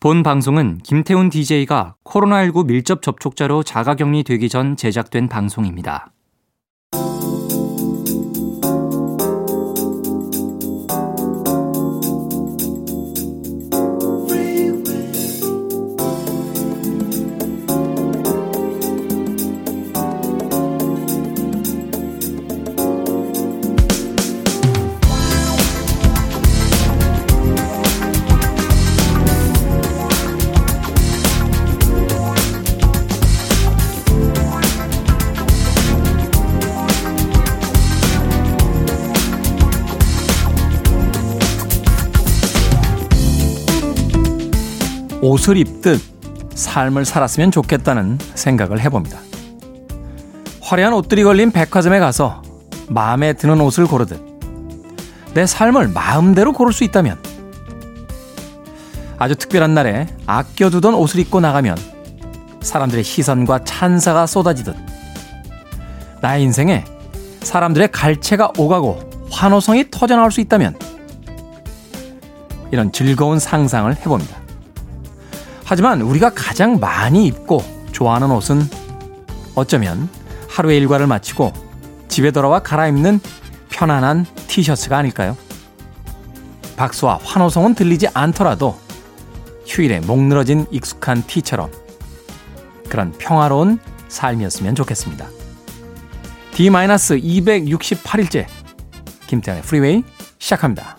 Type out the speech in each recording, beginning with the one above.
본 방송은 김태훈 DJ가 코로나19 밀접 접촉자로 자가격리 되기 전 제작된 방송입니다. 옷을 입듯 삶을 살았으면 좋겠다는 생각을 해봅니다. 화려한 옷들이 걸린 백화점에 가서 마음에 드는 옷을 고르듯 내 삶을 마음대로 고를 수 있다면 아주 특별한 날에 아껴두던 옷을 입고 나가면 사람들의 시선과 찬사가 쏟아지듯 나의 인생에 사람들의 갈채가 오가고 환호성이 터져나올 수 있다면 이런 즐거운 상상을 해봅니다. 하지만 우리가 가장 많이 입고 좋아하는 옷은 어쩌면 하루의 일과를 마치고 집에 돌아와 갈아입는 편안한 티셔츠가 아닐까요? 박수와 환호성은 들리지 않더라도 휴일에 목 늘어진 익숙한 티처럼 그런 평화로운 삶이었으면 좋겠습니다. D-268일째 김태현의 프리웨이 시작합니다.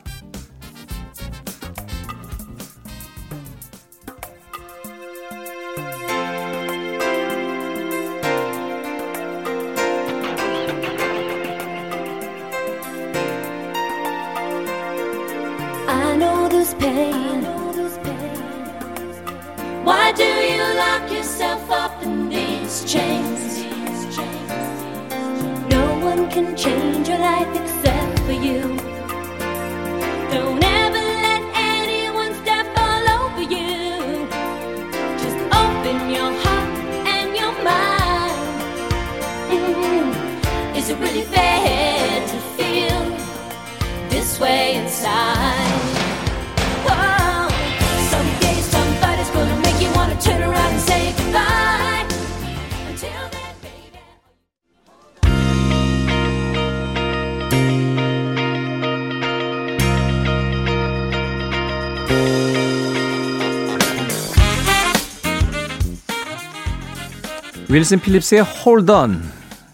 윌슨 필립스의 Hold On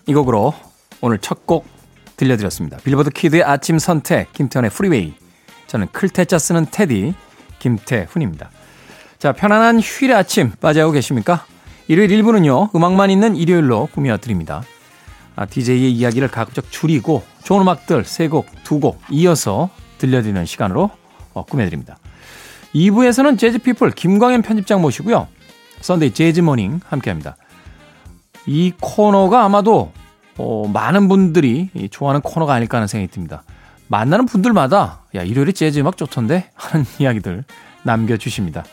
이 곡으로 오늘 첫 곡 들려드렸습니다. 빌보드 키드의 아침 선택 김태훈의 프리웨이 저는 클 태 자 쓰는 태디 김태훈입니다. 자 편안한 휴일의 아침 맞이하고 계십니까? 일요일 1부는요 음악만 있는 일요일로 꾸며드립니다. 아, DJ의 이야기를 가급적 줄이고 좋은 음악들 3곡, 2곡 이어서 들려드리는 시간으로 어, 꾸며드립니다. 2부에서는 재즈피플 김광현 편집장 모시고요. Sunday 재즈 Morning 함께합니다. 이 코너가 아마도 어, 많은 분들이 좋아하는 코너가 아닐까 하는 생각이 듭니다. 만나는 분들마다 야 일요일에 재즈 음악 좋던데 하는 이야기들 남겨주십니다.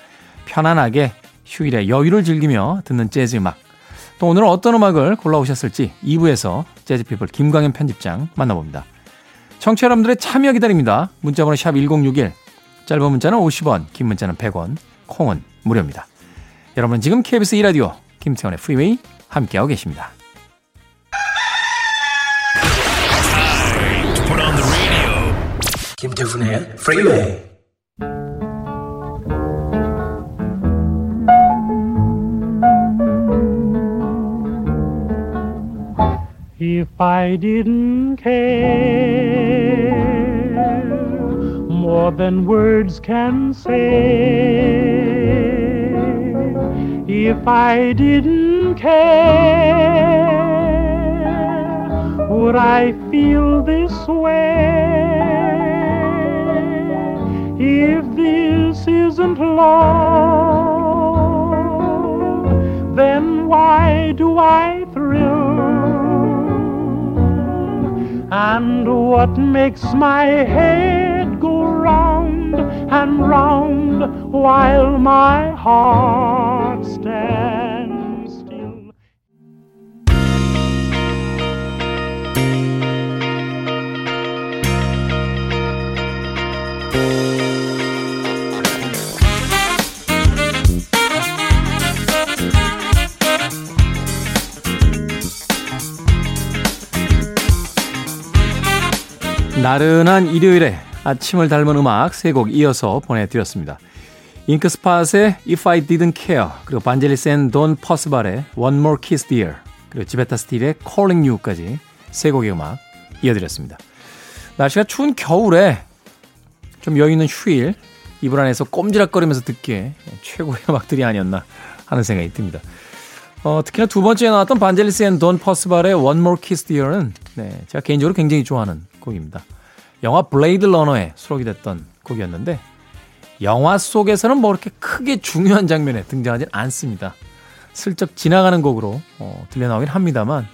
편안하게 휴일에 여유를 즐기며 듣는 재즈 음악. 또 오늘은 어떤 음악을 골라오셨을지 2부에서 재즈피플 김광현 편집장 만나봅니다. 청취자 여러분들의 참여 기다립니다. 문자번호 샵 1061, 짧은 문자는 50원, 긴 문자는 100원, 콩은 무료입니다. 여러분 지금 KBS 2라디오 김태훈의 프리웨이 함께하고 계십니다. 김태훈의 프리웨이 If I didn't care more than words can say If I didn't care, would I feel this way? If this isn't love, then why do I thrill? And what makes my head go round and round while my heart stands 나른한 일요일에 아침을 닮은 음악 세 곡 이어서 보내드렸습니다. 잉크스팟의 If I Didn't Care 그리고 반젤리스 앤 돈 퍼시벌의 One More Kiss Dear 그리고 제베타 스틸의 Calling You까지 세 곡의 음악 이어드렸습니다. 날씨가 추운 겨울에 좀 여유 있는 휴일 이불 안에서 꼼지락거리면서 듣기에 최고의 음악들이 아니었나 하는 생각이 듭니다. 어, 특히나 두 번째에 나왔던 반젤리스 앤 돈 퍼시벌의 One More Kiss Dear는 네, 제가 개인적으로 굉장히 좋아하는 곡입니다. 영화 블레이드 러너에 수록이 됐던 곡이었는데 영화 속에서는 뭐 그렇게 크게 중요한 장면에 등장하진 않습니다. 슬쩍 지나가는 곡으로 어, 들려나오긴 합니다만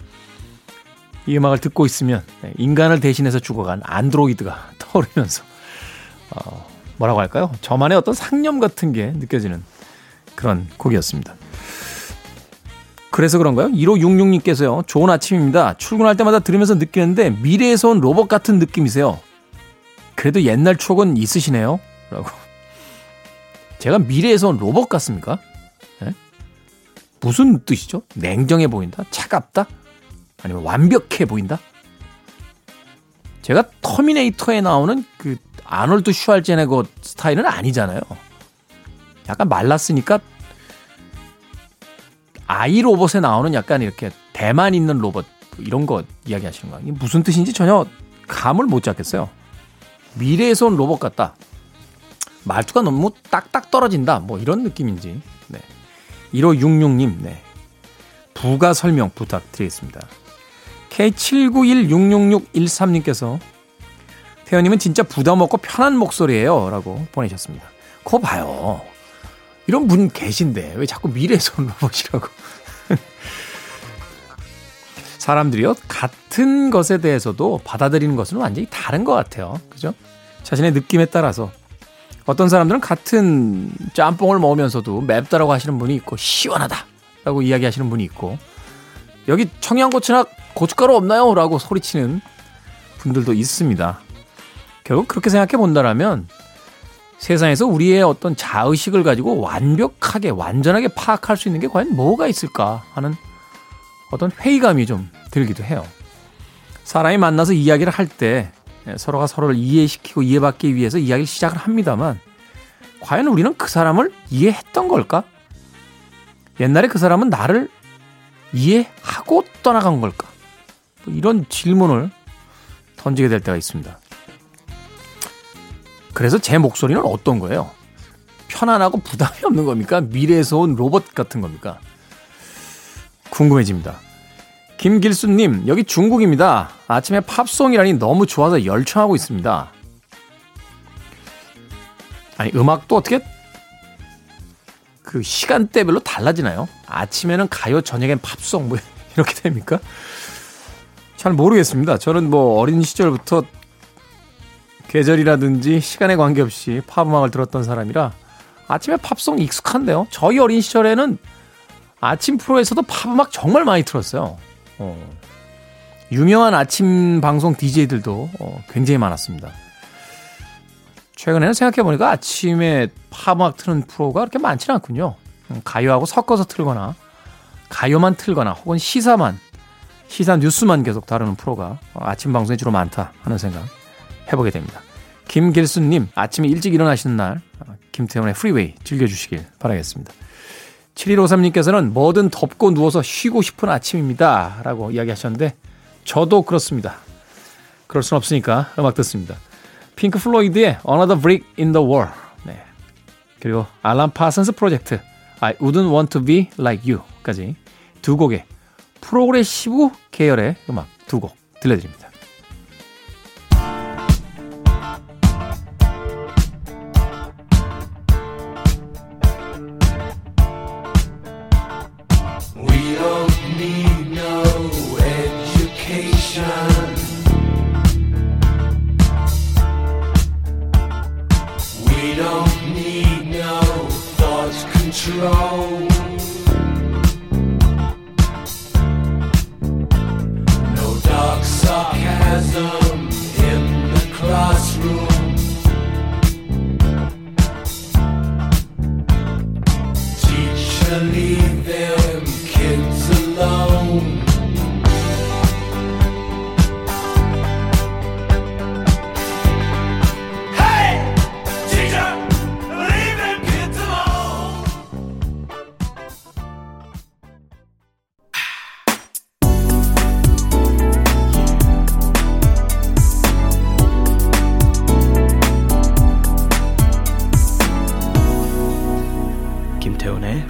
이 음악을 듣고 있으면 네, 인간을 대신해서 죽어간 안드로이드가 떠오르면서 어, 뭐라고 할까요? 저만의 어떤 상념 같은 게 느껴지는 그런 곡이었습니다. 그래서 그런가요? 1566님께서요. 좋은 아침입니다. 출근할 때마다 들으면서 느끼는데 미래에서 온 로봇 같은 느낌이세요. 그래도 옛날 추억은 있으시네요. 라고. 제가 미래에서 온 로봇 같습니까? 네? 무슨 뜻이죠? 냉정해 보인다? 차갑다? 아니면 완벽해 보인다? 제가 터미네이터에 나오는 그 아놀드 슈왈제네거 스타일은 아니잖아요. 약간 말랐으니까 아이 로봇에 나오는 약간 이렇게 대만 있는 로봇 이런 거 이야기하시는 거예요. 무슨 뜻인지 전혀 감을 못 잡겠어요. 미래에서 온 로봇 같다. 말투가 너무 딱딱 떨어진다. 뭐 이런 느낌인지. 네. 1566님, 네. 부가 설명 부탁드리겠습니다. K79166613님께서 태연님은 진짜 부담 없고 편한 목소리예요. 라고 보내셨습니다. 거 봐요. 이런 분 계신데 왜 자꾸 미래에서 온 로봇이라고. 사람들이요, 같은 것에 대해서도 받아들이는 것은 완전히 다른 것 같아요. 그죠? 자신의 느낌에 따라서. 어떤 사람들은 같은 짬뽕을 먹으면서도 맵다라고 하시는 분이 있고, 시원하다라고 이야기하시는 분이 있고, 여기 청양고추나 고춧가루 없나요? 라고 소리치는 분들도 있습니다. 결국 그렇게 생각해 본다라면 세상에서 우리의 어떤 자의식을 가지고 완벽하게, 완전하게 파악할 수 있는 게 과연 뭐가 있을까 하는 어떤 회의감이 좀 들기도 해요. 사람이 만나서 이야기를 할 때 서로가 서로를 이해시키고 이해받기 위해서 이야기를 시작을 합니다만 과연 우리는 그 사람을 이해했던 걸까? 옛날에 그 사람은 나를 이해하고 떠나간 걸까? 뭐 이런 질문을 던지게 될 때가 있습니다. 그래서 제 목소리는 어떤 거예요? 편안하고 부담이 없는 겁니까? 미래에서 온 로봇 같은 겁니까? 궁금해집니다. 김길수님, 여기 중국입니다. 아침에 팝송이라니 너무 좋아서 열창하고 있습니다. 아니, 음악도 어떻게 그 시간대별로 달라지나요? 아침에는 가요, 저녁엔 팝송, 뭐, 이렇게 됩니까? 잘 모르겠습니다. 저는 뭐 어린 시절부터 계절이라든지 시간에 관계없이 팝 음악을 들었던 사람이라 아침에 팝송 익숙한데요. 저희 어린 시절에는 아침 프로에서도 팝 음악 정말 많이 틀었어요. 어. 유명한 아침 방송 DJ들도 어, 굉장히 많았습니다. 최근에는 생각해보니까 아침에 팝음악 트는 프로가 그렇게 많지는 않군요. 음, 가요하고 섞어서 틀거나 가요만 틀거나 혹은 시사만 시사 뉴스만 계속 다루는 프로가 아침 방송에 주로 많다 하는 생각 해보게 됩니다. 김길수님 아침에 일찍 일어나시는 날 어, 김태훈의 프리웨이 즐겨주시길 바라겠습니다. 7153님께서는 뭐든 덮고 누워서 쉬고 싶은 아침입니다. 라고 이야기하셨는데, 저도 그렇습니다. 그럴 순 없으니까 음악 듣습니다. 핑크 플로이드의 Another Brick in the Wall. 네. 그리고 알란 파슨스 프로젝트 I Wouldn't Want to Be Like You까지 두 곡의 프로그레시브 계열의 음악 두 곡 들려드립니다. wrong.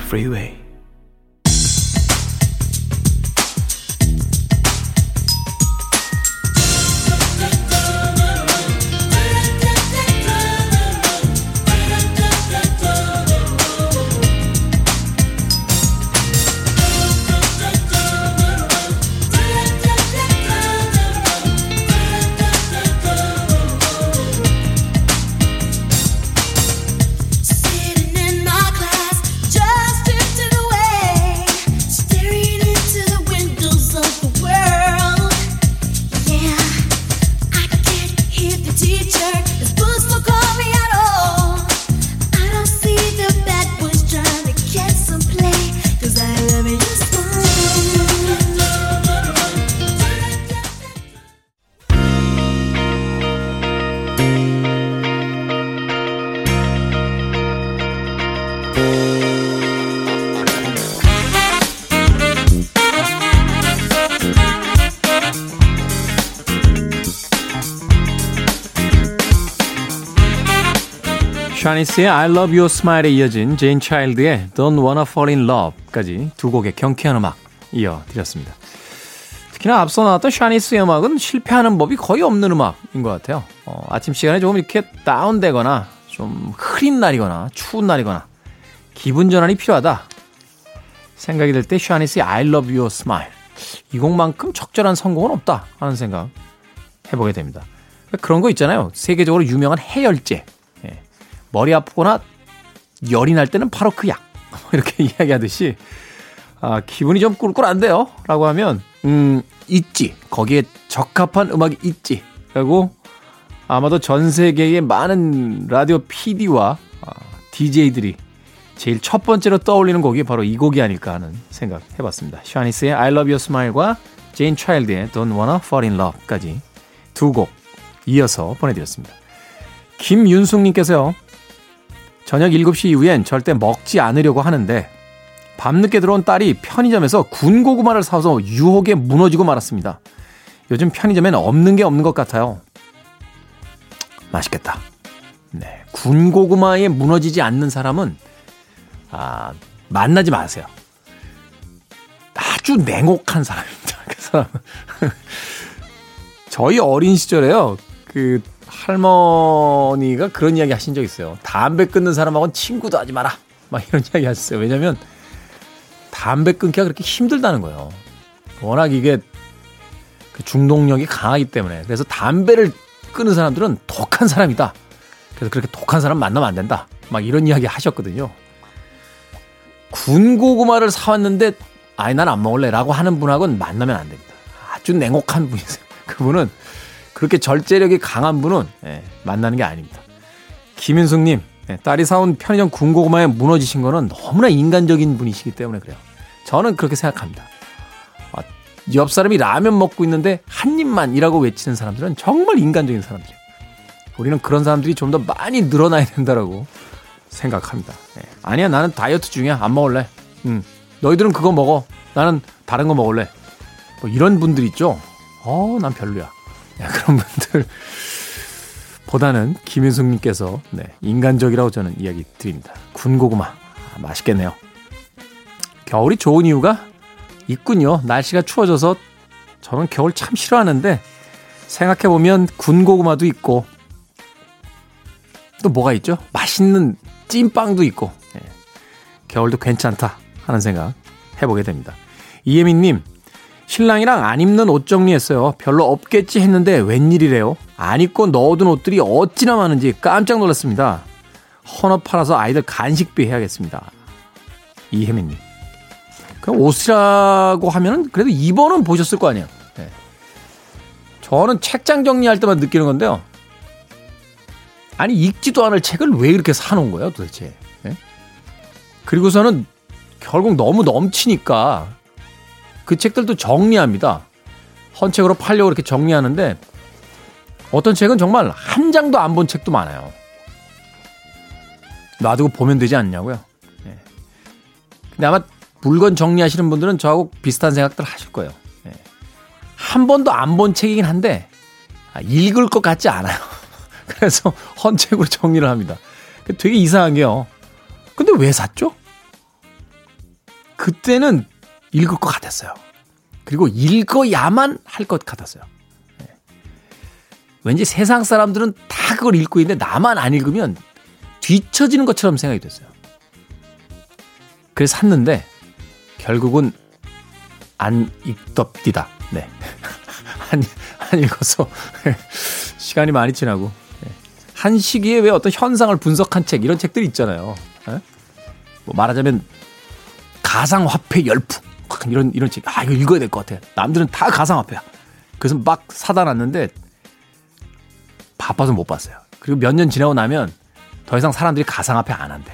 Freeway. 샤니스의 I Love Your Smile에 이어진 제인 차일드의 Don't Wanna Fall in Love까지 두 곡의 경쾌한 음악 이어드렸습니다. 특히나 앞서 나왔던 샤니스의 음악은 실패하는 법이 거의 없는 음악인 것 같아요. 어, 아침 시간에 조금 이렇게 다운되거나 좀 흐린 날이거나 추운 날이거나 기분 전환이 필요하다 생각이 들 때 샤니스의 I Love Your Smile 이 곡만큼 적절한 선곡은 없다 하는 생각 해보게 됩니다. 그런 거 있잖아요. 세계적으로 유명한 해열제 머리 아프거나 열이 날 때는 바로 그 약. 이렇게 이야기하듯이 아, 기분이 좀 꿀꿀한데요? 라고 하면, 음, 있지. 거기에 적합한 음악이 있지. 라고 아마도 전 세계의 많은 라디오 PD와 아, DJ들이 제일 첫 번째로 떠올리는 곡이 바로 이 곡이 아닐까 하는 생각 해봤습니다. 샤니스의 I Love Your Smile과 제인 차일드의 Don't Wanna Fall in Love까지 두 곡 이어서 보내드렸습니다. 김윤숙님께서요. 저녁 7시 이후엔 절대 먹지 않으려고 하는데 밤늦게 들어온 딸이 편의점에서 군고구마를 사서 유혹에 무너지고 말았습니다. 요즘 편의점엔 없는 게 없는 것 같아요. 맛있겠다. 네. 군고구마에 무너지지 않는 사람은, 아, 만나지 마세요. 아주 냉혹한 사람입니다. 그 사람은. 저희 어린 시절에요. 그, 할머니가 그런 이야기 하신 적 있어요. 담배 끊는 사람하고는 친구도 하지 마라. 막 이런 이야기 하셨어요. 왜냐면 담배 끊기가 그렇게 힘들다는 거예요. 워낙 이게 그 중독력이 강하기 때문에. 그래서 담배를 끊는 사람들은 독한 사람이다. 그래서 그렇게 독한 사람 만나면 안 된다. 막 이런 이야기 하셨거든요. 군고구마를 사왔는데 아이 난 안 먹을래 라고 하는 분하고는 만나면 안 됩니다. 아주 냉혹한 분이세요. 그분은 그렇게 절제력이 강한 분은 예, 만나는 게 아닙니다. 김윤숙님, 예, 딸이 사온 편의점 군고구마에 무너지신 거는 너무나 인간적인 분이시기 때문에 그래요. 저는 그렇게 생각합니다. 아, 옆 사람이 라면 먹고 있는데 한 입만이라고 외치는 사람들은 정말 인간적인 사람들이에요. 우리는 그런 사람들이 좀 더 많이 늘어나야 된다라고 생각합니다. 예. 아니야, 나는 다이어트 중이야. 안 먹을래. 음, 너희들은 그거 먹어. 나는 다른 거 먹을래. 뭐 이런 분들 있죠. 어, 난 별로야. 그런 분들 보다는 김윤숙님께서 네, 인간적이라고 저는 이야기 드립니다. 군고구마 아, 맛있겠네요. 겨울이 좋은 이유가 있군요. 날씨가 추워져서 저는 겨울 참 싫어하는데 생각해보면 군고구마도 있고 또 뭐가 있죠? 맛있는 찐빵도 있고 네, 겨울도 괜찮다 하는 생각 해보게 됩니다. 이예민님 신랑이랑 안 입는 옷 정리했어요. 별로 없겠지 했는데 웬일이래요. 안 입고 넣어둔 옷들이 어찌나 많은지 깜짝 놀랐습니다. 헌옷 팔아서 아이들 간식비 해야겠습니다. 이혜민님. 그냥 옷이라고 하면은 그래도 2번은 보셨을 거 아니에요. 네. 저는 책장 정리할 때만 느끼는 건데요. 아니 읽지도 않을 책을 왜 이렇게 사놓은 거예요 도대체. 네? 그리고서는 결국 너무 넘치니까 그 책들도 정리합니다. 헌책으로 팔려고 이렇게 정리하는데 어떤 책은 정말 한 장도 안 본 책도 많아요. 놔두고 보면 되지 않냐고요. 네. 근데 아마 물건 정리하시는 분들은 저하고 비슷한 생각들 하실 거예요. 네. 한 번도 안 본 책이긴 한데 아, 읽을 것 같지 않아요. 그래서 헌책으로 정리를 합니다. 되게 이상한 게요. 근데 왜 샀죠? 그때는 읽을 것 같았어요. 그리고 읽어야만 할 것 같았어요. 네. 왠지 세상 사람들은 다 그걸 읽고 있는데 나만 안 읽으면 뒤처지는 것처럼 생각이 됐어요. 그래서 샀는데 결국은 안 읽덥디다. 네. 안, 안 읽어서 시간이 많이 지나고 네. 한 시기에 왜 어떤 현상을 분석한 책 이런 책들이 있잖아요. 네? 뭐 말하자면 가상화폐 열풍 이런 이런 책. 아 이거 읽어야 될 것 같아. 남들은 다 가상화폐야. 그래서 막 사다 놨는데 바빠서 못 봤어요. 그리고 몇 년 지나고 나면 더 이상 사람들이 가상화폐 안 한대.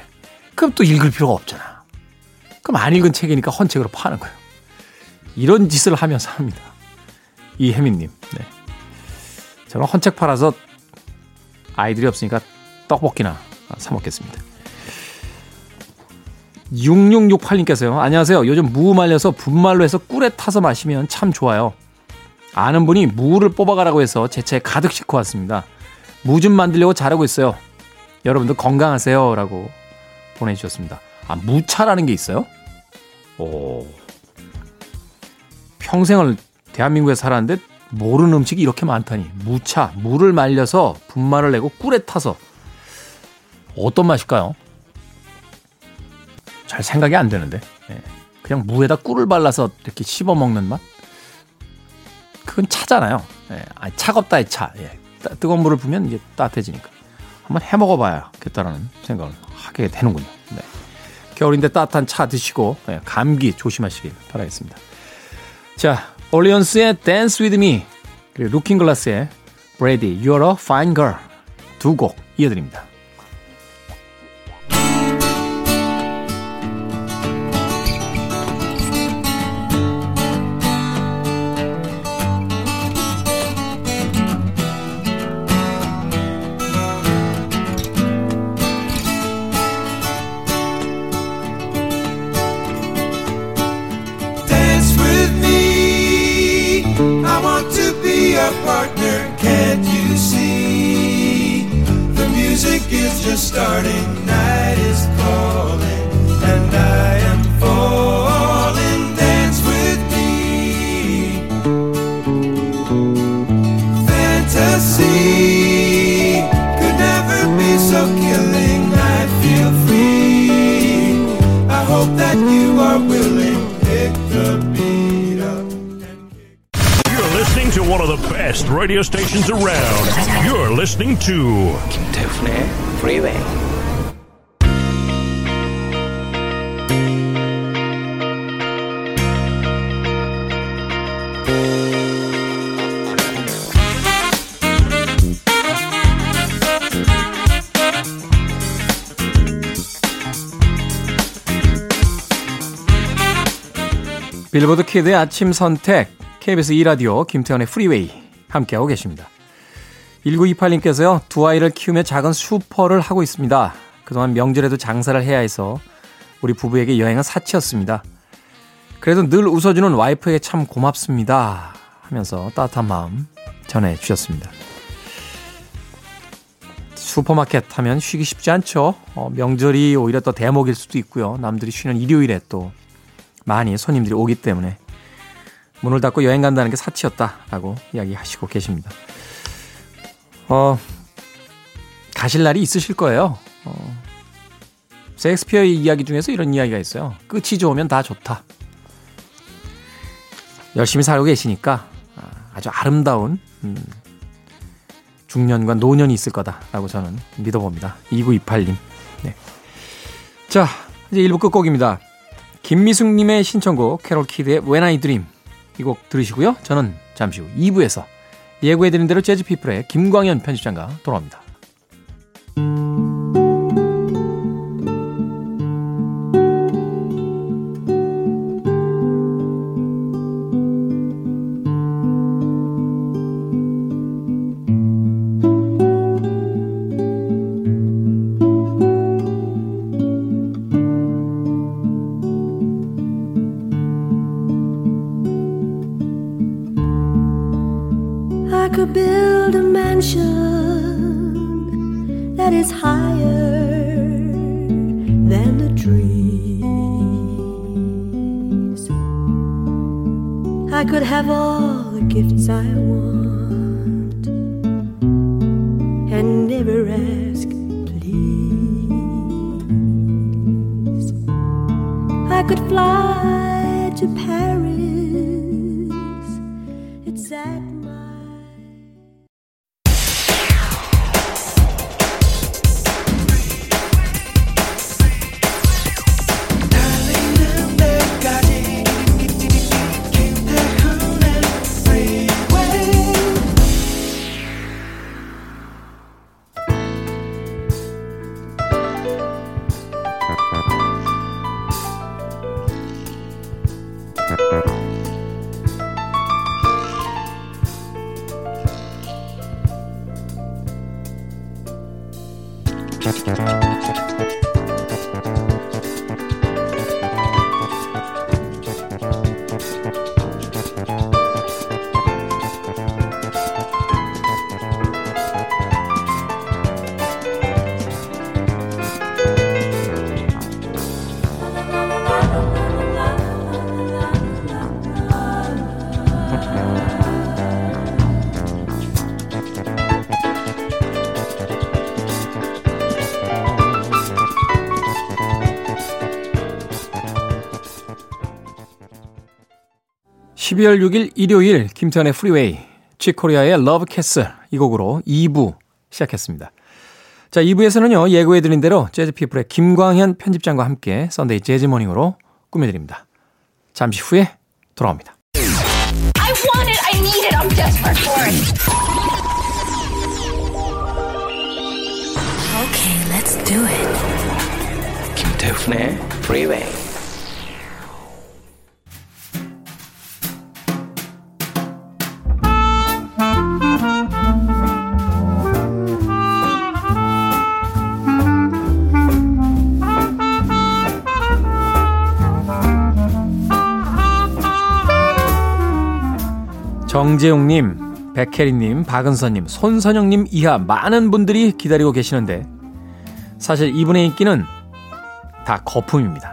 그럼 또 읽을 필요가 없잖아. 그럼 안 읽은 책이니까 헌책으로 파는 거예요. 이런 짓을 하며 삽니다. 이혜민님. 네. 저는 헌책 팔아서 아이들이 없으니까 떡볶이나 사 먹겠습니다. 6668님께서요. 안녕하세요. 요즘 무 말려서 분말로 해서 꿀에 타서 마시면 참 좋아요. 아는 분이 무를 뽑아가라고 해서 제 차에 가득 싣고 왔습니다. 무 좀 만들려고 잘하고 있어요. 여러분도 건강하세요. 라고 보내주셨습니다. 아, 무차라는 게 있어요? 오. 평생을 대한민국에 살았는데 모르는 음식이 이렇게 많다니. 무차, 물을 말려서 분말을 내고 꿀에 타서 어떤 맛일까요? 잘 생각이 안 되는데. 예. 그냥 무에다 꿀을 발라서 이렇게 씹어 먹는 맛? 그건 차잖아요. 예. 아니, 차갑다의 차. 예. 뜨거운 물을 부으면 이제 따뜻해지니까. 한번 해 먹어봐야겠다라는 생각을 하게 되는군요. 네. 겨울인데 따뜻한 차 드시고 예. 감기 조심하시길 바라겠습니다. 자, 올리언스의 Dance With Me 그리고 루킹글라스의 Brady, You're a Fine Girl 두 곡 이어드립니다. your partner, can't you see? The music is just starting, night is calling, and I radio stations around. You're listening to 김태훈의 Freeway. Billboard Kid의 아침 선택 KBS 2라디오 김태훈의 프리웨이 함께하고 계십니다. 1928님께서요, 두 아이를 키우며 작은 슈퍼를 하고 있습니다. 그동안 명절에도 장사를 해야 해서 우리 부부에게 여행은 사치였습니다. 그래도 늘 웃어주는 와이프에게 참 고맙습니다. 하면서 따뜻한 마음 전해주셨습니다. 슈퍼마켓 하면 쉬기 쉽지 않죠. 어, 명절이 오히려 더 대목일 수도 있고요. 남들이 쉬는 일요일에 또 많이 손님들이 오기 때문에 문을 닫고 여행 간다는 게 사치였다라고 이야기하시고 계십니다. 어, 가실 날이 있으실 거예요. 어, 셰익스피어의 이야기 중에서 이런 이야기가 있어요. 끝이 좋으면 다 좋다. 열심히 살고 계시니까 아, 아주 아름다운 음, 중년과 노년이 있을 거다라고 저는 믿어봅니다. 2928님. 네. 자, 이제 1부 끝곡입니다. 김미숙님의 신청곡 캐롤 키드의 When I Dream 이 곡 들으시고요. 저는 잠시 후 2부에서 예고해드린 대로 재즈피플의 김광현 편집장과 돌아옵니다. Ask, please. I could fly to Paris. (12월 6일) 일요일 김태훈의 프리웨이 칙 코리아의 Love Castle 이 곡으로 2부 시작했습니다. 자 2부에서는요 예고해 드린 대로 재즈 피플의 김광현 편집장과 함께 Sunday 재즈 Morning으로 꾸며 드립니다. 잠시 후에 돌아옵니다. I want it. I need it. I'm desperate for it. Okay, let's do it. 김태훈의 Freeway. 정재용님, 백혜리님, 박은서님, 손선영님 이하 많은 분들이 기다리고 계시는데 사실 이분의 인기는 다 거품입니다.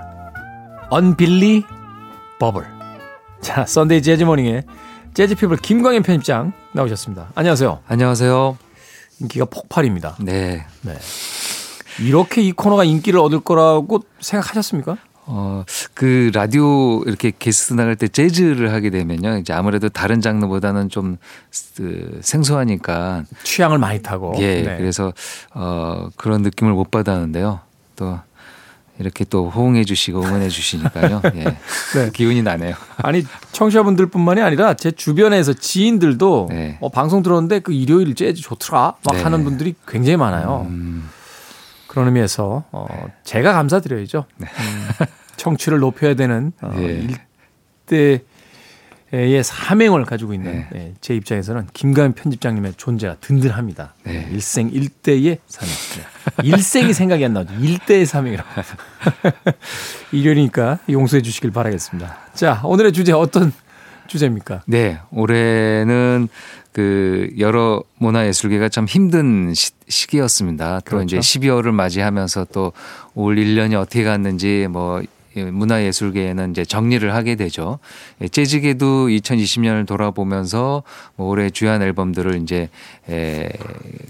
Unbelievable. 자, Sunday 재즈 Morning에 재즈 피플 김광현 편집장 나오셨습니다. 안녕하세요. 안녕하세요. 인기가 폭발입니다. 네. 네. 이렇게 이 코너가 인기를 얻을 거라고 생각하셨습니까? 어, 그 라디오 이렇게 게스트 나갈 때 재즈를 하게 되면요. 이제 아무래도 다른 장르보다는 좀 그, 생소하니까 취향을 많이 타고. 예. 네. 그래서 어, 그런 느낌을 못 받았는데요. 또 이렇게 또 호응해 주시고 응원해 주시니까요. 예. 네. 기운이 나네요. 아니 청취자분들뿐만이 아니라 제 주변에서 지인들도 네. 어, 방송 들었는데 그 일요일 재즈 좋더라 막 네. 하는 분들이 굉장히 많아요. 음, 그런 의미에서 어, 제가 감사드려야죠. 음, 청취를 높여야 되는 어, 네. 일대의 사명을 가지고 있는 네. 네, 제 입장에서는 김가연 편집장님의 존재가 든든합니다. 네. 일생 일대의 사명. 네. 일생이 생각이 안 나죠. 일대의 사명이라고. 일요일이니까 용서해 주시길 바라겠습니다. 자, 오늘의 주제 어떤 주제입니까? 네. 올해는 그 여러 문화예술계가 참 힘든 시, 시기였습니다. 또 그렇죠. 이제 12월을 맞이하면서 또 올 1년이 어떻게 갔는지 뭐 문화예술계에는 이제 정리를 하게 되죠. 예, 재즈계도 2020년을 돌아보면서 뭐 올해 주요한 앨범들을 이제 에,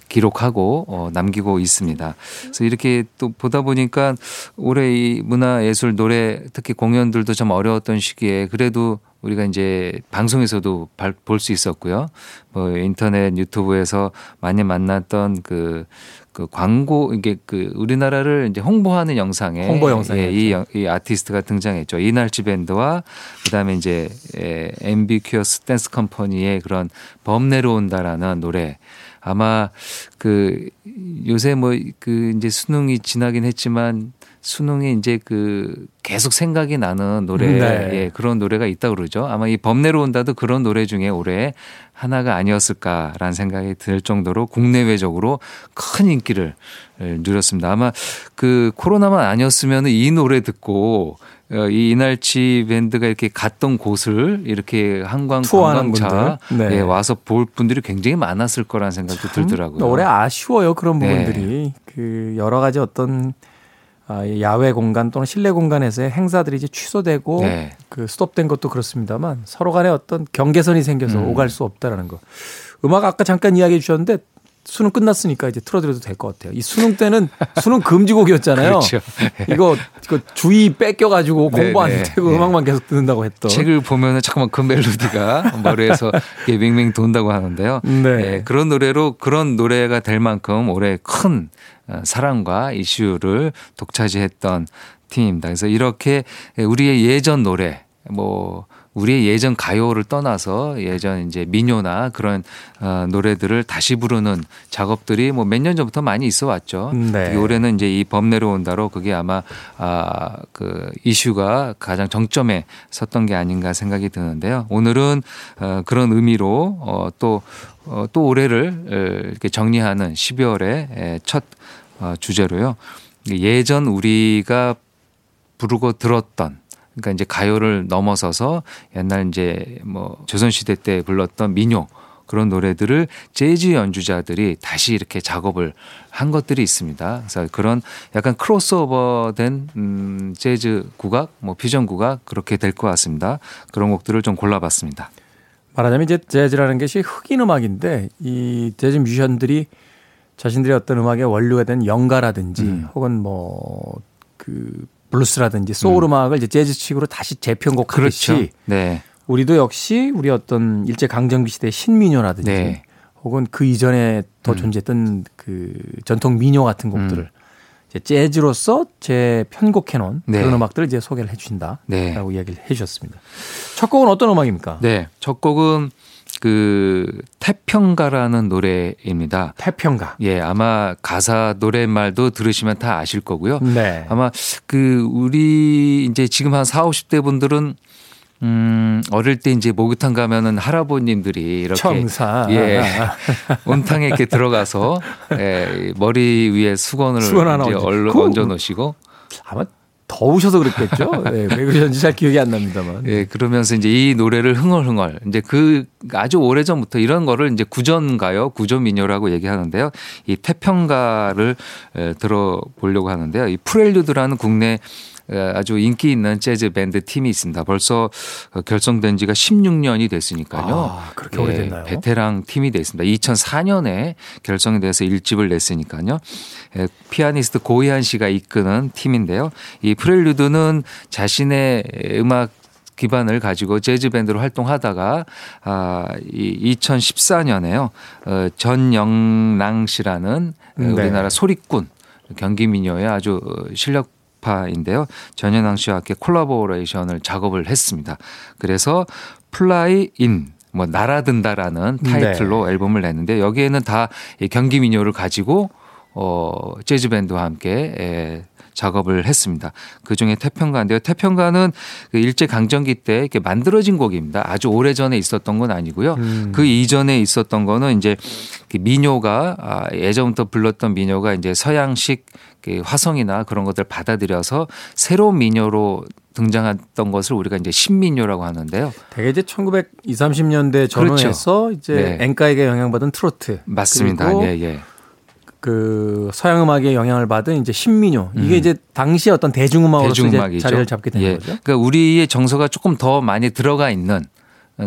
기록하고 어, 남기고 있습니다. 그래서 이렇게 또 보다 보니까 올해 이 문화예술 노래 특히 공연들도 좀 어려웠던 시기에 그래도 우리가 이제 방송에서도 볼 수 있었고요. 뭐 인터넷 유튜브에서 많이 만났던 그, 그 광고 이게 그 우리나라를 이제 홍보하는 영상에 홍보 영상이었죠. 예, 이, 영- 이 아티스트가 등장했죠. 이날치 밴드와 그다음에 이제 에, 앰비규어스 댄스 컴퍼니의 그런 범 내려온다라는 노래. 아마 그 요새 뭐 그 이제 수능이 지나긴 했지만 수능이 이제 그 계속 생각이 나는 노래 네. 예, 그런 노래가 있다 그러죠. 아마 이 범 내려온다도 그런 노래 중에 올해 하나가 아니었을까라는 생각이 들 정도로 국내외적으로 큰 인기를 예, 누렸습니다. 아마 그 코로나만 아니었으면 이 노래 듣고 어, 이 이날치 밴드가 이렇게 갔던 곳을 이렇게 한강 관광차. 네. 예, 와서 볼 분들이 굉장히 많았을 거라는 생각도 들더라고요. 올해 아쉬워요 그런 네. 부분들이 그 여러 가지 어떤 야외 공간 또는 실내 공간에서의 행사들이 이제 취소되고 네. 그 스톱된 것도 그렇습니다만 서로 간에 어떤 경계선이 생겨서 음. 오갈 수 없다라는 거. 음악 아까 잠깐 이야기해 주셨는데 수능 끝났으니까 이제 틀어드려도 될 것 같아요. 이 수능 때는 수능 금지곡이었잖아요. 그렇죠. 이거 이거 주의 뺏겨가지고 네, 공부 안 네, 되고 네. 음악만 계속 듣는다고 했던. 책을 보면은 잠깐만 그 멜로디가 머리에서 이게 맹맹 돈다고 하는데요. 네. 예, 그런 노래로 그런 노래가 될 만큼 올해 큰 어, 사랑과 이슈를 독차지했던 팀입니다. 그래서 이렇게 우리의 예전 노래 뭐 우리의 예전 가요를 떠나서 예전 이제 민요나 그런 어, 노래들을 다시 부르는 작업들이 뭐 몇 년 전부터 많이 있어 왔죠. 네. 올해는 이제 이 범 내려온다로 그게 아마 아 그 이슈가 가장 정점에 섰던 게 아닌가 생각이 드는데요. 오늘은 어 그런 의미로 어또또 어, 또 올해를 에, 이렇게 정리하는 12월의 첫 어, 주제로요. 예전 우리가 부르고 들었던 그러니까 이제 가요를 넘어서서 옛날 이제 뭐 조선시대 때 불렀던 민요 그런 노래들을 재즈 연주자들이 다시 이렇게 작업을 한 것들이 있습니다. 그래서 그런 약간 크로스오버된 음 재즈 국악, 뭐 퓨전 국악 그렇게 될 것 같습니다. 그런 곡들을 좀 골라봤습니다. 말하자면 이제 재즈라는 것이 흑인 음악인데 이 재즈 뮤지션들이 자신들의 어떤 음악의 원료가 된 영가라든지 음. 혹은 뭐 그 블루스라든지 소울 음. 악을 이제 재즈 식으로 다시 재편곡하듯이 그렇죠. 네. 우리도 역시 우리 어떤 일제 강점기 시대 신민요라든지 네. 혹은 그 이전에 더 음. 존재했던 그 전통 민요 같은 곡들을 이제 재즈로서 재편곡해 놓은 네. 그런 음악들을 이제 소개를 해 주신다라고 네. 이야기를 해 주셨습니다. 첫 곡은 어떤 음악입니까? 네. 첫 곡은 그 태평가라는 노래입니다. 태평가. 예, 아마 가사 노랫말도 들으시면 다 아실 거고요. 네. 아마 그 우리 이제 지금 한 4, 50대 분들은 음, 어릴 때 이제 목욕탕 가면은 할아버님들이 이렇게 청사. 예. 온탕에 이렇게 들어가서 예, 머리 위에 수건을 수건 하나 얹어 놓으시고 아마 더우셔서 그랬겠죠. 네, 왜 그러셨는지 잘 기억이 안 납니다만. 예, 그러면서 이제 이 노래를 흥얼흥얼 이제 그 아주 오래 전부터 이런 거를 이제 구전가요, 구전민요라고 얘기하는데요. 이 태평가를 에, 들어보려고 하는데요. 이 프렐류드라는 국내 에, 아주 인기 있는 재즈 밴드 팀이 있습니다. 벌써 어, 결성된 지가 16년이 됐으니까요. 아, 그렇게 오래됐나요? 베테랑 팀이 됐습니다. 2004년에 결성이 돼서 일집을 냈으니까요. 에, 피아니스트 고희안 씨가 이끄는 팀인데요. 이 프렐류드는 자신의 음악 기반을 가지고 재즈 밴드로 활동하다가 아 이 2014년에요. 어 전영랑 씨라는 네. 우리나라 소리꾼 경기 민요의 아주 실력 파인데요. 전영랑 씨와 함께 collaboration을 작업을 했습니다. 그래서 Fly In 뭐 날아든다라는 타이틀로 앨범을 냈는데 여기에는 다 이 경기 민요를 가지고 어 재즈 밴드와 함께 에, 작업을 했습니다. 그 중에 태평가인데요. 태평가는 그 일제 강점기 때 이렇게 만들어진 곡입니다. 아주 오래 전에 있었던 건 아니고요. 음. 그 이전에 있었던 거는 이제 그 민요가 아, 예전부터 불렀던 민요가 이제 서양식 그 화성이나 그런 것들 을 받아들여서 새로운 민요로 등장했던 것을 우리가 이제 신민요라고 하는데요. 되게 이제 1920, 30년대 전후에서 이제 네. 엔카에게 영향받은 트로트 맞습니다. 예, 예. 그 서양 음악의 영향을 받은 이제 신민요 이게 음. 이제 당시 어떤 대중음악으로서 대중음악이죠. 자리를 잡게 된 예. 거죠. 그러니까 우리의 정서가 조금 더 많이 들어가 있는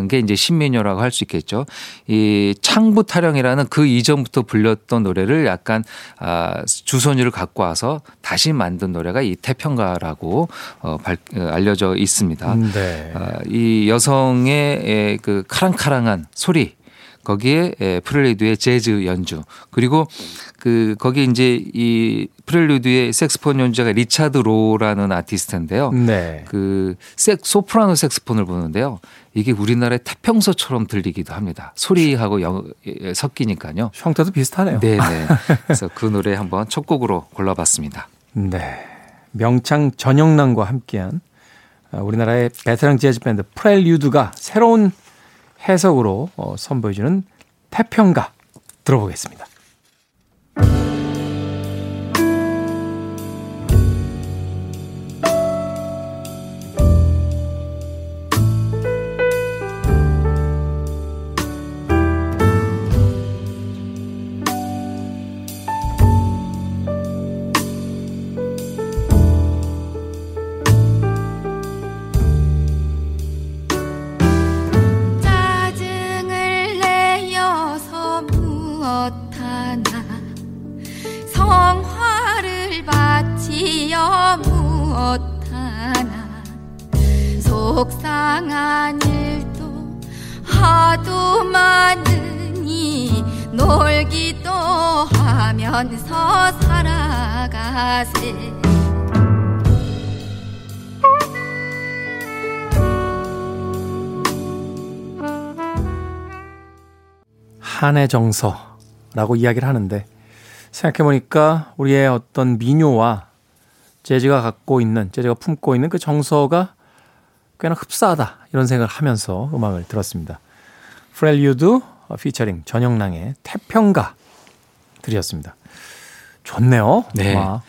게 이제 신민요라고 할 수 있겠죠. 이 창부 타령이라는 그 이전부터 불렸던 노래를 약간 아 주선율을 갖고 와서 다시 만든 노래가 이 태평가라고 어, 발, 어, 알려져 있습니다. 네. 아, 이 여성의 에, 그 카랑카랑한 소리 거기에 에, 프렐류드의 재즈 연주 그리고 그 거기 이제 이 프렐류드의 색소폰 연주자가 리차드 로라는 아티스트인데요. 네. 그 색, 소프라노 색소폰을 부는데요. 이게 우리나라의 태평소처럼 들리기도 합니다. 소리하고 영, 예, 섞이니까요. 형태도 비슷하네요. 네 네. 그래서 그 노래 한번 첫 곡으로 골라봤습니다. 네. 명창 전영란과 함께한 아, 우리나라의 베테랑 재즈 밴드 프렐류드가 새로운 해석으로 어, 선보여주는 태평가 들어보겠습니다. 살아가세 한의 정서라고 이야기를 하는데 생각해보니까 우리의 어떤 민요와 재즈가 갖고 있는 재즈가 품고 있는 그 정서가 꽤나 흡사하다 이런 생각을 하면서 음악을 들었습니다. 프렐류드 피처링 전영랑의 태평가 들이었습니다. 좋네요. 네. 어,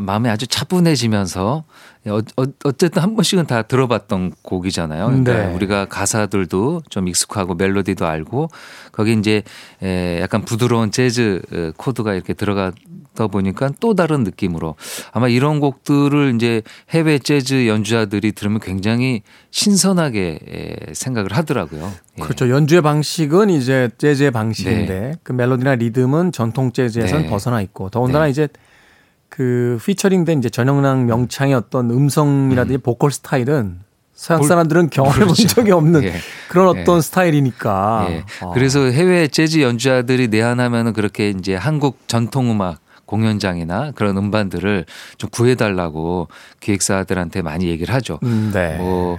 마음이 아주 차분해지면서 어, 어, 어쨌든 한 번씩은 다 들어봤던 곡이잖아요. 그러니까 네. 우리가 가사들도 좀 익숙하고 멜로디도 알고 거기 이제 에, 약간 부드러운 재즈 어, 코드가 이렇게 들어가 다 보니까 또 다른 느낌으로 아마 이런 곡들을 이제 해외 재즈 연주자들이 들으면 굉장히 신선하게 에, 생각을 하더라고요. 예. 그렇죠. 연주의 방식은 이제 재즈의 방식인데 그 멜로디나 리듬은 전통 재즈에서는 네. 벗어나 있고 더군다나 네. 이제 그 피처링된 이제 전영랑 명창의 어떤 음성이라든지 보컬 스타일은 서양 볼- 사람들은 경험해 본 모르죠. 적이 없는 예. 그런 어떤 예. 스타일이니까. 예. 아. 그래서 해외 재즈 연주자들이 내한하면은 그렇게 이제 한국 전통 음악 공연장이나 그런 음반들을 좀 구해달라고 기획사들한테 많이 얘기를 하죠. 음, 네. 뭐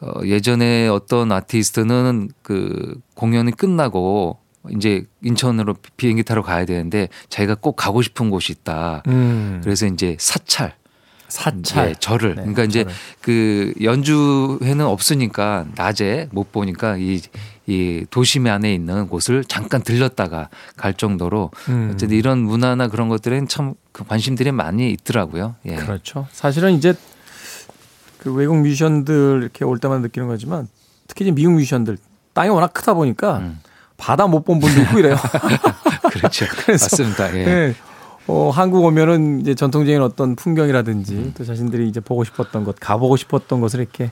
어, 예전에 어떤 아티스트는 그 공연이 끝나고 이제 인천으로 비행기 타러 가야 되는데 자기가 꼭 가고 싶은 곳이 있다. 음, 그래서 이제 사찰 사찰. 예, 절을. 네, 그러니까 이제 절을. 그 연주회는 없으니까 낮에 못 보니까 이, 이 도심 안에 있는 곳을 잠깐 들렸다가 갈 정도로 음. 어쨌든 이런 문화나 그런 것들은 참그 관심들이 많이 있더라고요. 예. 그렇죠. 사실은 이제 그 외국 뮤지션들 이렇게 올 때마다 느끼는 거지만 특히 이제 미국 뮤지션들 땅이 워낙 크다 보니까 음. 바다 못 본 분도 있고 이래요. 그렇죠. 맞습니다. 예. 예. 어, 한국 오면은 이제 전통적인 어떤 풍경이라든지 음. 또 자신들이 이제 보고 싶었던 것, 가보고 싶었던 것을 이렇게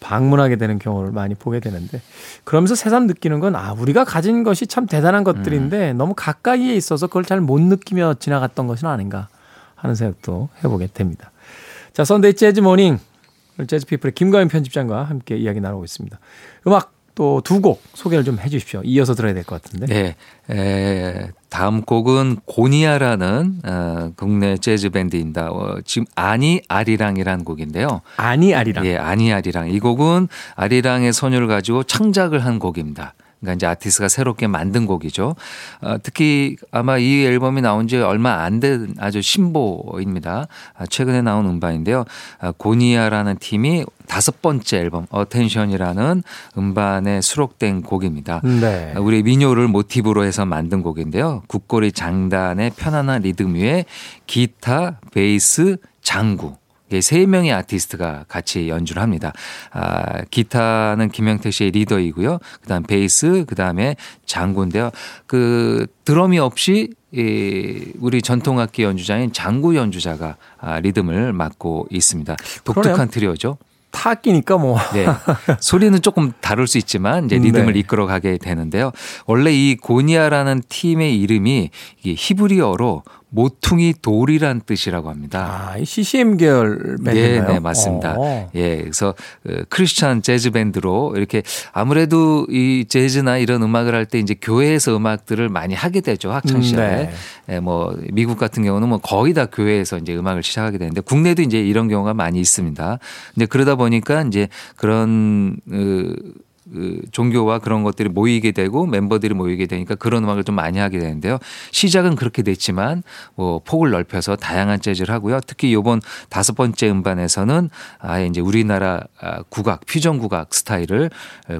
방문하게 되는 경우를 많이 보게 되는데 그러면서 새삼 느끼는 건 아, 우리가 가진 것이 참 대단한 것들인데 음. 너무 가까이에 있어서 그걸 잘 못 느끼며 지나갔던 것은 아닌가 하는 생각도 해보게 됩니다. 자, Sunday 재즈 Morning. 오늘 재즈 피플의 김광현 편집장과 함께 이야기 나누고 있습니다. 음악 또 두 곡 소개를 좀 해 주십시오. 이어서 들어야 될 것 같은데. 네. 에, 다음 곡은 고니아라는 어, 국내 재즈 밴드입니다. 어, 지금 아니 아리랑이라는 곡인데요. 아니 아리랑. 예, 아니 아리랑. 이 곡은 아리랑의 선율을 가지고 창작을 한 곡입니다. 그러니까 이제 아티스트가 새롭게 만든 곡이죠. 어, 특히 아마 이 앨범이 나온 지 얼마 안 된 아주 신보입니다. 아, 최근에 나온 음반인데요. 아, 고니아라는 팀이 다섯 번째 앨범 Attention이라는 음반에 수록된 곡입니다. 네. 우리 민요를 모티브로 해서 만든 곡인데요. 굿거리 장단의 편안한 리듬 위에 기타, 베이스, 장구. 이 세 명의 아티스트가 같이 연주를 합니다. 아, 기타는 김영태 씨의 리더이고요. 그다음 베이스, 그다음에 장구인데요. 그 드럼이 없이 이 우리 전통악기 연주자인 장구 연주자가 아, 리듬을 맡고 있습니다. 독특한 그러네요. 트리오죠. 타악기니까 뭐. 네. 소리는 조금 다를 수 있지만 이제 리듬을 네. 이끌어 가게 되는데요. 원래 이 고니아라는 팀의 이름이 히브리어로 모퉁이 돌이란 뜻이라고 합니다. 아, 이 CCM 계열 네, 밴드인가요? 네, 맞습니다. 어. 예, 그래서 어, 크리스찬 재즈 밴드로 이렇게 아무래도 이 재즈나 이런 음악을 할 때 이제 교회에서 음악들을 많이 하게 되죠 학창 음, 시절에. 네. 예, 뭐 미국 같은 경우는 뭐 거의 다 교회에서 이제 음악을 시작하게 되는데 국내도 이제 이런 경우가 많이 있습니다. 근데 그러다 보니까 이제 그런 그 그 종교와 그런 것들이 모이게 되고 멤버들이 모이게 되니까 그런 음악을 좀 많이 하게 되는데요. 시작은 그렇게 됐지만 뭐 폭을 넓혀서 다양한 재즈를 하고요. 특히 요번 다섯 번째 음반에서는 아예 이제 우리나라 아, 국악 퓨전 국악 스타일을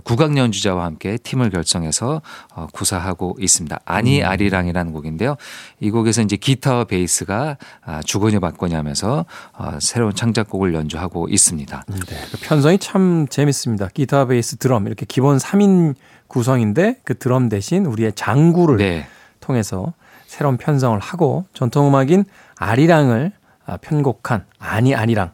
국악 연주자와 함께 팀을 결성해서 어, 구사하고 있습니다. 아니 아리랑이라는 곡인데요. 이 곡에서 이제 기타와 베이스가 아, 주거니 받거니 하면서 어, 새로운 창작곡을 연주하고 있습니다. 네, 그 편성이 참 재밌습니다. 기타, 베이스, 드럼 이렇게 기본 3인 구성인데 그 드럼 대신 우리의 장구를 네. 통해서 새로운 편성을 하고 전통음악인 아리랑을 아, 편곡한 아니 아리랑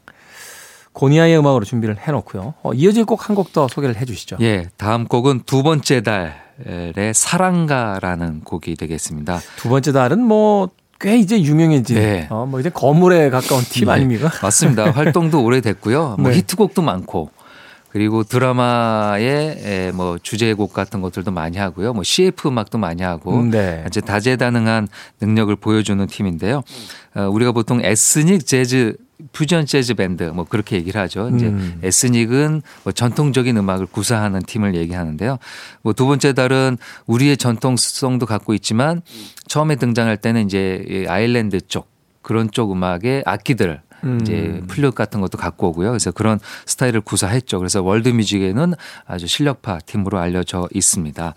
고니아의 음악으로 준비를 해놓고요. 어, 이어질 곡 한 곡 더 소개를 해주시죠. 예, 다음 곡은 두 번째 달의 사랑가라는 곡이 되겠습니다. 두 번째 달은 뭐 꽤 이제 유명해진 네. 어, 뭐 이제 거물에 가까운 팀 네, 아닙니까? 맞습니다. 활동도 오래됐고요. 뭐 네. 히트곡도 많고. 그리고 드라마의 에, 뭐 주제곡 같은 것들도 많이 하고요. 뭐 CF 음악도 많이 하고 네. 이제 다재다능한 능력을 보여주는 팀인데요. 어, 우리가 보통 ethnic 재즈 퓨전 재즈 밴드 뭐 그렇게 얘기를 하죠. 이제 음. 에스닉은 뭐 전통적인 음악을 구사하는 팀을 얘기하는데요. 뭐 두 번째 달은 우리의 전통성도 갖고 있지만 처음에 등장할 때는 이제 이 아일랜드 쪽 그런 쪽 음악의 악기들 이제 플룻 같은 것도 갖고 오고요. 그래서 그런 스타일을 구사했죠. 그래서 월드 뮤직에는 아주 실력파 팀으로 알려져 있습니다.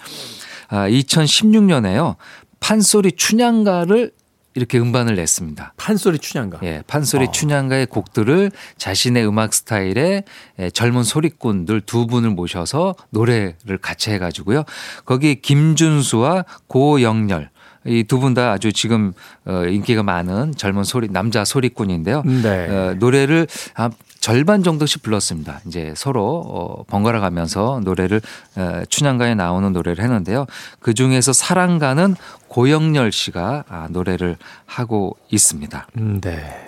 아, 2016년에요. 판소리 춘향가를 이렇게 음반을 냈습니다. 판소리 춘향가. 예, 판소리 춘향가의 곡들을 자신의 음악 스타일의 예, 젊은 소리꾼들 두 분을 모셔서 노래를 같이 해가지고요. 거기 김준수와 고영렬 이 두 분 다 아주 지금 어, 인기가 많은 젊은 소리 남자 소리꾼인데요. 네. 어, 노래를 아, 절반 정도씩 불렀습니다. 이제 서로 어, 번갈아 가면서 노래를 어, 춘향가에 나오는 노래를 했는데요. 그 중에서 사랑가는 고영렬 씨가 아, 노래를 하고 있습니다. 음, 네.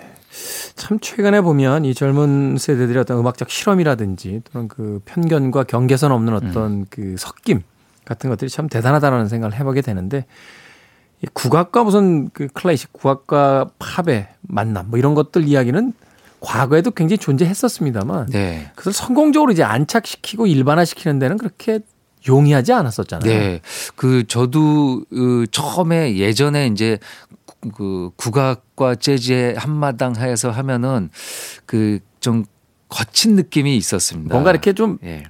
참 최근에 보면 이 젊은 세대들의 어떤 음악적 실험이라든지 또는 그 편견과 경계선 없는 어떤 그 섞임 같은 것들이 참 대단하다라는 생각을 해보게 되는데 이 국악과 무슨 그 클래식 국악과 팝의 만남 뭐 이런 것들 이야기는 과거에도 굉장히 존재했었습니다만 네. 그것을 성공적으로 이제 안착시키고 일반화시키는 데는 그렇게 용이하지 않았었잖아요. 네. 그 저도 그 처음에 예전에 이제 구- 그 국악과 재즈의 한마당 해서 하면은 그 좀 거친 느낌이 있었습니다. 뭔가 이렇게 좀 예.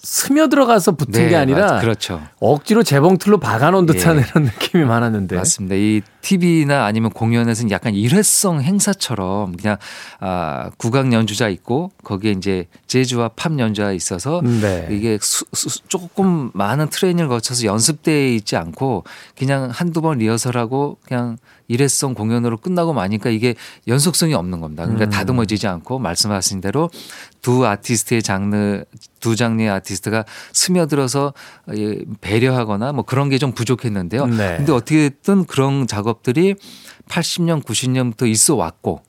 그 스며들어가서 붙은 네, 게 아니라 맞- 그렇죠. 억지로 재봉틀로 박아놓은 듯한 예. 이런 느낌이 많았는데. 맞습니다. 이 TV나 아니면 공연에서는 약간 일회성 행사처럼 그냥 아 국악 연주자 있고 거기에 이제 재즈와 팝 연주자 있어서 네. 이게 수, 수- 조금 많은 트레이닝을 거쳐서 연습대에 있지 않고 그냥 한두 번 리허설하고 그냥 일회성 공연으로 끝나고 마니까 이게 연속성이 없는 겁니다. 그러니까 음. 다듬어지지 않고 말씀하신 대로 두 아티스트의 장르 두 장르의 아티스트가 스며들어서 예, 배려하거나 뭐 그런 게 좀 부족했는데요. 네. 근데 어떻게든 그런 작업들이 80년, 90년부터 있어 왔고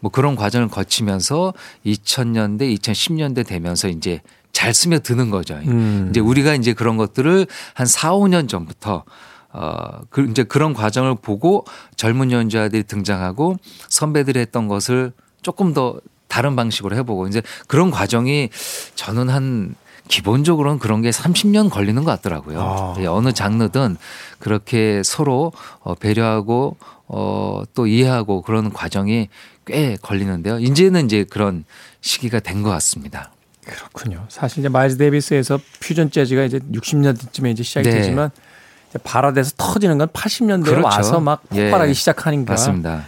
뭐 그런 과정을 거치면서 2000년대, 2010년대 되면서 이제 잘 스며드는 거죠. 음. 이제 우리가 이제 그런 것들을 한 4, 5년 전부터 어, 그 이제 그런 과정을 보고 젊은 연주자들이 등장하고 선배들이 했던 것을 조금 더 다른 방식으로 해보고 이제 그런 과정이 저는 한 기본적으로는 그런 게 30년 걸리는 것 같더라고요. 아. 예, 어느 장르든 그렇게 서로 어, 배려하고 어, 또 이해하고 그런 과정이 꽤 걸리는데요. 이제는 이제 그런 시기가 된 것 같습니다. 그렇군요. 사실 이제 마일즈 데이비스에서 퓨전 재즈가 이제 60년대쯤에 이제 시작이 네. 되지만 발화돼서 터지는 건 80년대에 그렇죠. 와서 막 폭발하기 예. 시작하니까 맞습니다.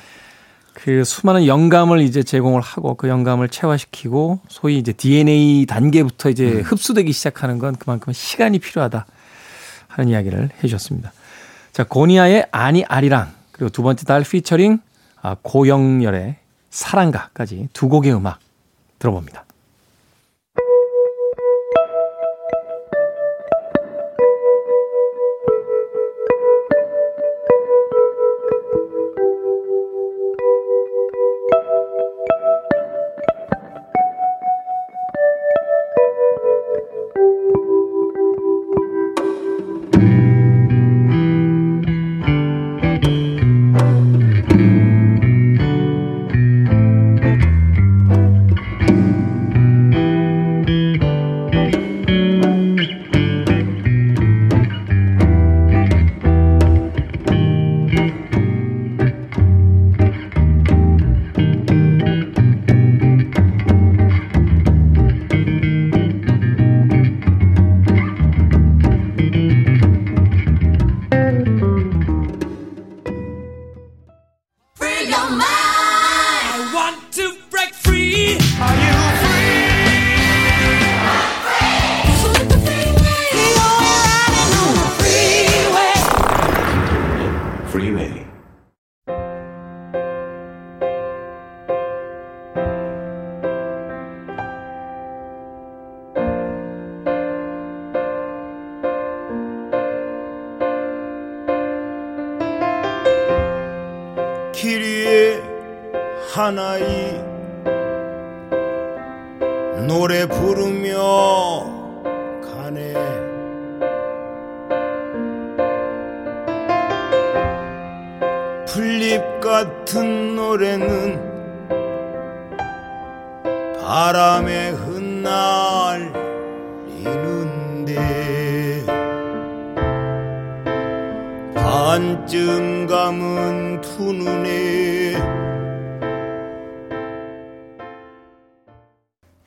그 수많은 영감을 이제 제공을 하고 그 영감을 체화시키고 소위 이제 DNA 단계부터 이제 음. 흡수되기 시작하는 건 그만큼 시간이 필요하다 하는 이야기를 해 주셨습니다. 자 고니아의 아니 아리랑 그리고 두 번째 달 피처링 아, 고영열의 사랑가까지 두 곡의 음악 들어봅니다.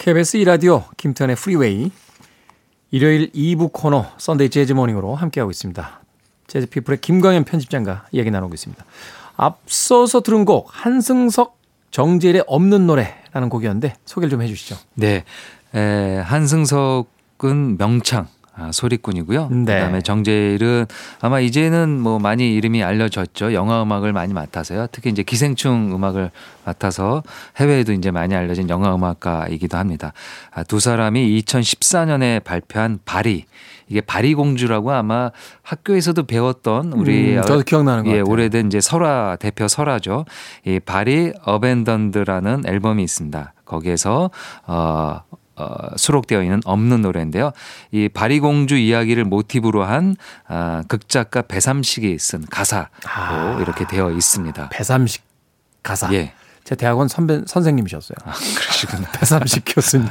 KBS 2라디오 김태훈의 Freeway 일요일 2부 코너 Sunday Jazz Morning으로 함께하고 있습니다. 재즈 피플의 김광현 편집장과 이야기 나누고 있습니다. 앞서서 들은 곡 한승석 정재일의 없는 노래라는 곡이었는데 소개를 좀 해주시죠. 네. 에, 한승석은 명창. 아, 소리꾼이고요. 네. 그다음에 정재일은 아마 이제는 뭐 많이 이름이 알려졌죠. 영화 음악을 많이 맡아서요. 특히 이제 기생충 음악을 맡아서 해외에도 이제 많이 알려진 영화 음악가이기도 합니다. 아, 두 사람이 2014년에 발표한 바리 이게 바리 공주라고 아마 학교에서도 배웠던 우리 음, 저도 기억나는 것 예. 오래된 이제 설화 대표 설화죠. 이 바리 어벤던드라는 앨범이 있습니다. 거기에서 어 어, 수록되어 있는 없는 노래인데요. 이 바리공주 이야기를 모티브로 한 아, 극작가 배삼식이 쓴 가사로 아. 이렇게 되어 있습니다. 배삼식 가사. 예. 제 대학원 선배 선생님이셨어요. 아, 그러시구나. 배삼식 교수님.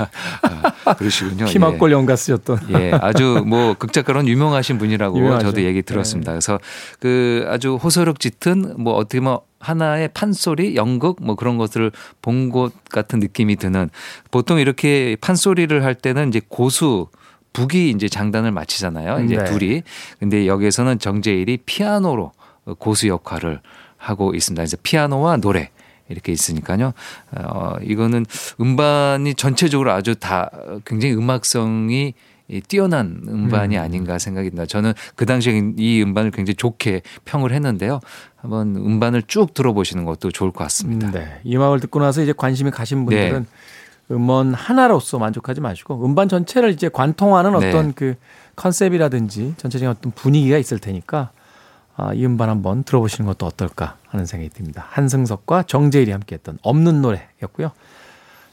아, 그러시군요. 피막골 연가 쓰셨던. 예, 아주 뭐 극작가로는 유명하신 분이라고 유명하죠. 저도 얘기 들었습니다. 그래서 그 아주 호소력 짙은 뭐 어떻게 보면 하나의 판소리, 연극 뭐 그런 것들을 본 것 같은 느낌이 드는 보통 이렇게 판소리를 할 때는 이제 고수 북이 이제 장단을 마치잖아요. 이제 네. 둘이. 근데 여기에서는 정재일이 피아노로 고수 역할을 하고 있습니다. 그래서 피아노와 노래 이렇게 있으니까요. 어, 이거는 음반이 전체적으로 아주 다 굉장히 음악성이 이 뛰어난 음반이 아닌가 생각이 듭니다. 저는 그 당시에 이 음반을 굉장히 좋게 평을 했는데요. 한번 음반을 쭉 들어보시는 것도 좋을 것 같습니다. 네. 이 음악을 듣고 나서 이제 관심이 가신 분들은 음원 하나로서 만족하지 마시고 음반 전체를 이제 관통하는 네. 어떤 그 컨셉이라든지 전체적인 어떤 분위기가 있을 테니까 아, 이 음반 한번 들어보시는 것도 어떨까 하는 생각이 듭니다. 한승석과 정재일이 함께했던 없는 노래였고요.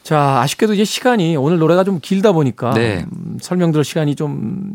자, 아쉽게도 이제 시간이 오늘 노래가 좀 길다 보니까 네. 음, 설명 들을 시간이 좀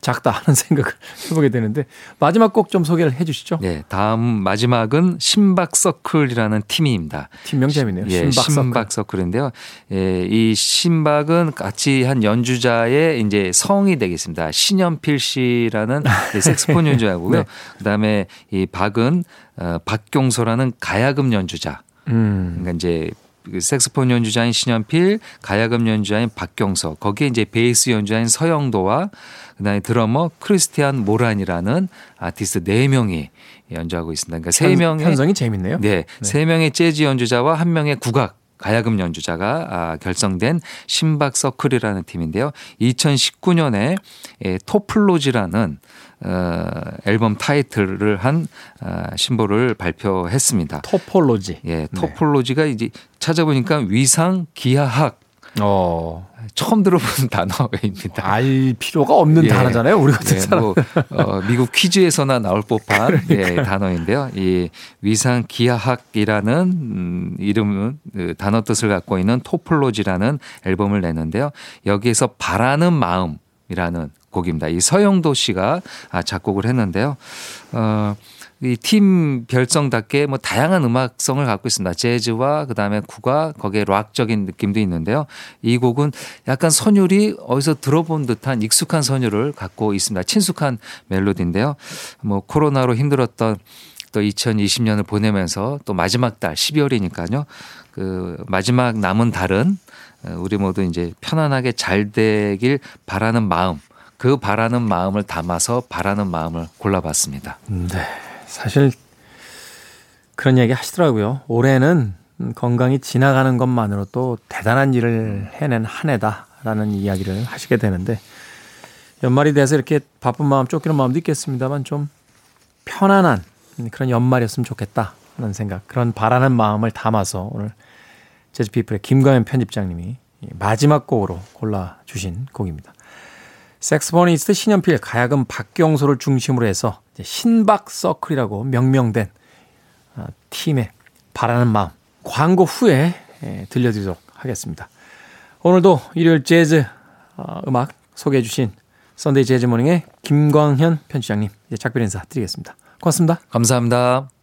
작다 하는 생각을 해보게 되는데 마지막 곡 좀 소개를 해주시죠. 네, 다음 마지막은 신박 서클이라는 팀입니다. 팀명 재밌네요. 예, 신박 서클. 신박 서클 인데요. 예, 이 신박은 같이 한 연주자의 이제 성이 되겠습니다. 신연필 씨라는 이 색스폰 연주자고요. 네. 그다음에 이 박은 어, 박경소라는 가야금 연주자. 음. 그러니까 이제 그 색스폰 연주자인 신연필, 가야금 연주자인 박경서, 거기에 이제 베이스 연주자인 서영도와 그다음에 드러머 크리스티안 모란이라는 아티스트 네 명이 연주하고 있습니다. 그러니까 세 편- 명의 편성이 재밌네요. 네, 세 명의 재즈 연주자와 한 명의 국악 가야금 연주자가 아, 결성된 신박 서클이라는 팀인데요. 2019년에 예, 토플로지라는 어, 앨범 타이틀을 한 아, 신보를 발표했습니다. 토폴로지. 예, 토폴로지가 이제 찾아보니까 위상 기하학 어. 처음 들어보는 단어입니다. 알 필요가 없는 예. 단어잖아요. 우리 같은 예, 사람. 뭐, 어, 미국 퀴즈에서나 나올 법한 예, 단어인데요. 이 위상 기하학이라는 음, 이름은 그 단어 뜻을 갖고 있는 토폴로지라는 앨범을 냈는데요. 여기에서 바라는 마음이라는 곡입니다. 이 서영도 씨가 아, 작곡을 했는데요. 어, 이팀 별성답게 뭐 다양한 음악성을 갖고 있습니다. 재즈와 그다음에 국악 거기에 락적인 느낌도 있는데요. 이 곡은 약간 선율이 어디서 들어본 듯한 익숙한 선율을 갖고 있습니다. 친숙한 멜로디인데요. 뭐 코로나로 힘들었던 또 2020년을 보내면서 또 마지막 달 12월이니까요. 그 마지막 남은 달은 어, 우리 모두 이제 편안하게 잘 되길 바라는 마음 그 바라는 마음을 담아서 바라는 마음을 골라봤습니다. 네. 사실 그런 얘기 하시더라고요. 올해는 건강이 지나가는 것만으로도 대단한 일을 해낸 한 해다라는 이야기를 하시게 되는데 연말이 돼서 이렇게 바쁜 마음 쫓기는 마음도 있겠습니다만 좀 편안한 그런 연말이었으면 좋겠다 하는 생각 그런 바라는 마음을 담아서 오늘 재즈피플의 김가연 편집장님이 이 마지막 곡으로 골라주신 곡입니다. 색스포니스트 신연필, 가야금 박경소를 중심으로 해서 이제 신박 서클이라고 명명된 아, 팀의 바라는 마음 광고 후에 예, 들려드리도록 하겠습니다. 오늘도 일요일 재즈 어, 음악 소개해 주신 Sunday Jazz Morning의 김광현 편집장님 이제 작별 인사 드리겠습니다. 고맙습니다. 감사합니다.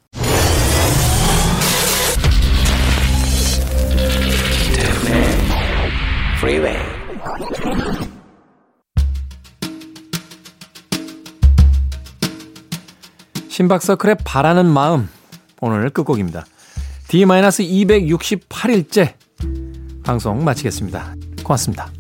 신박서클의 바라는 마음 오늘 끝곡입니다. D-268일째 방송 마치겠습니다. 고맙습니다.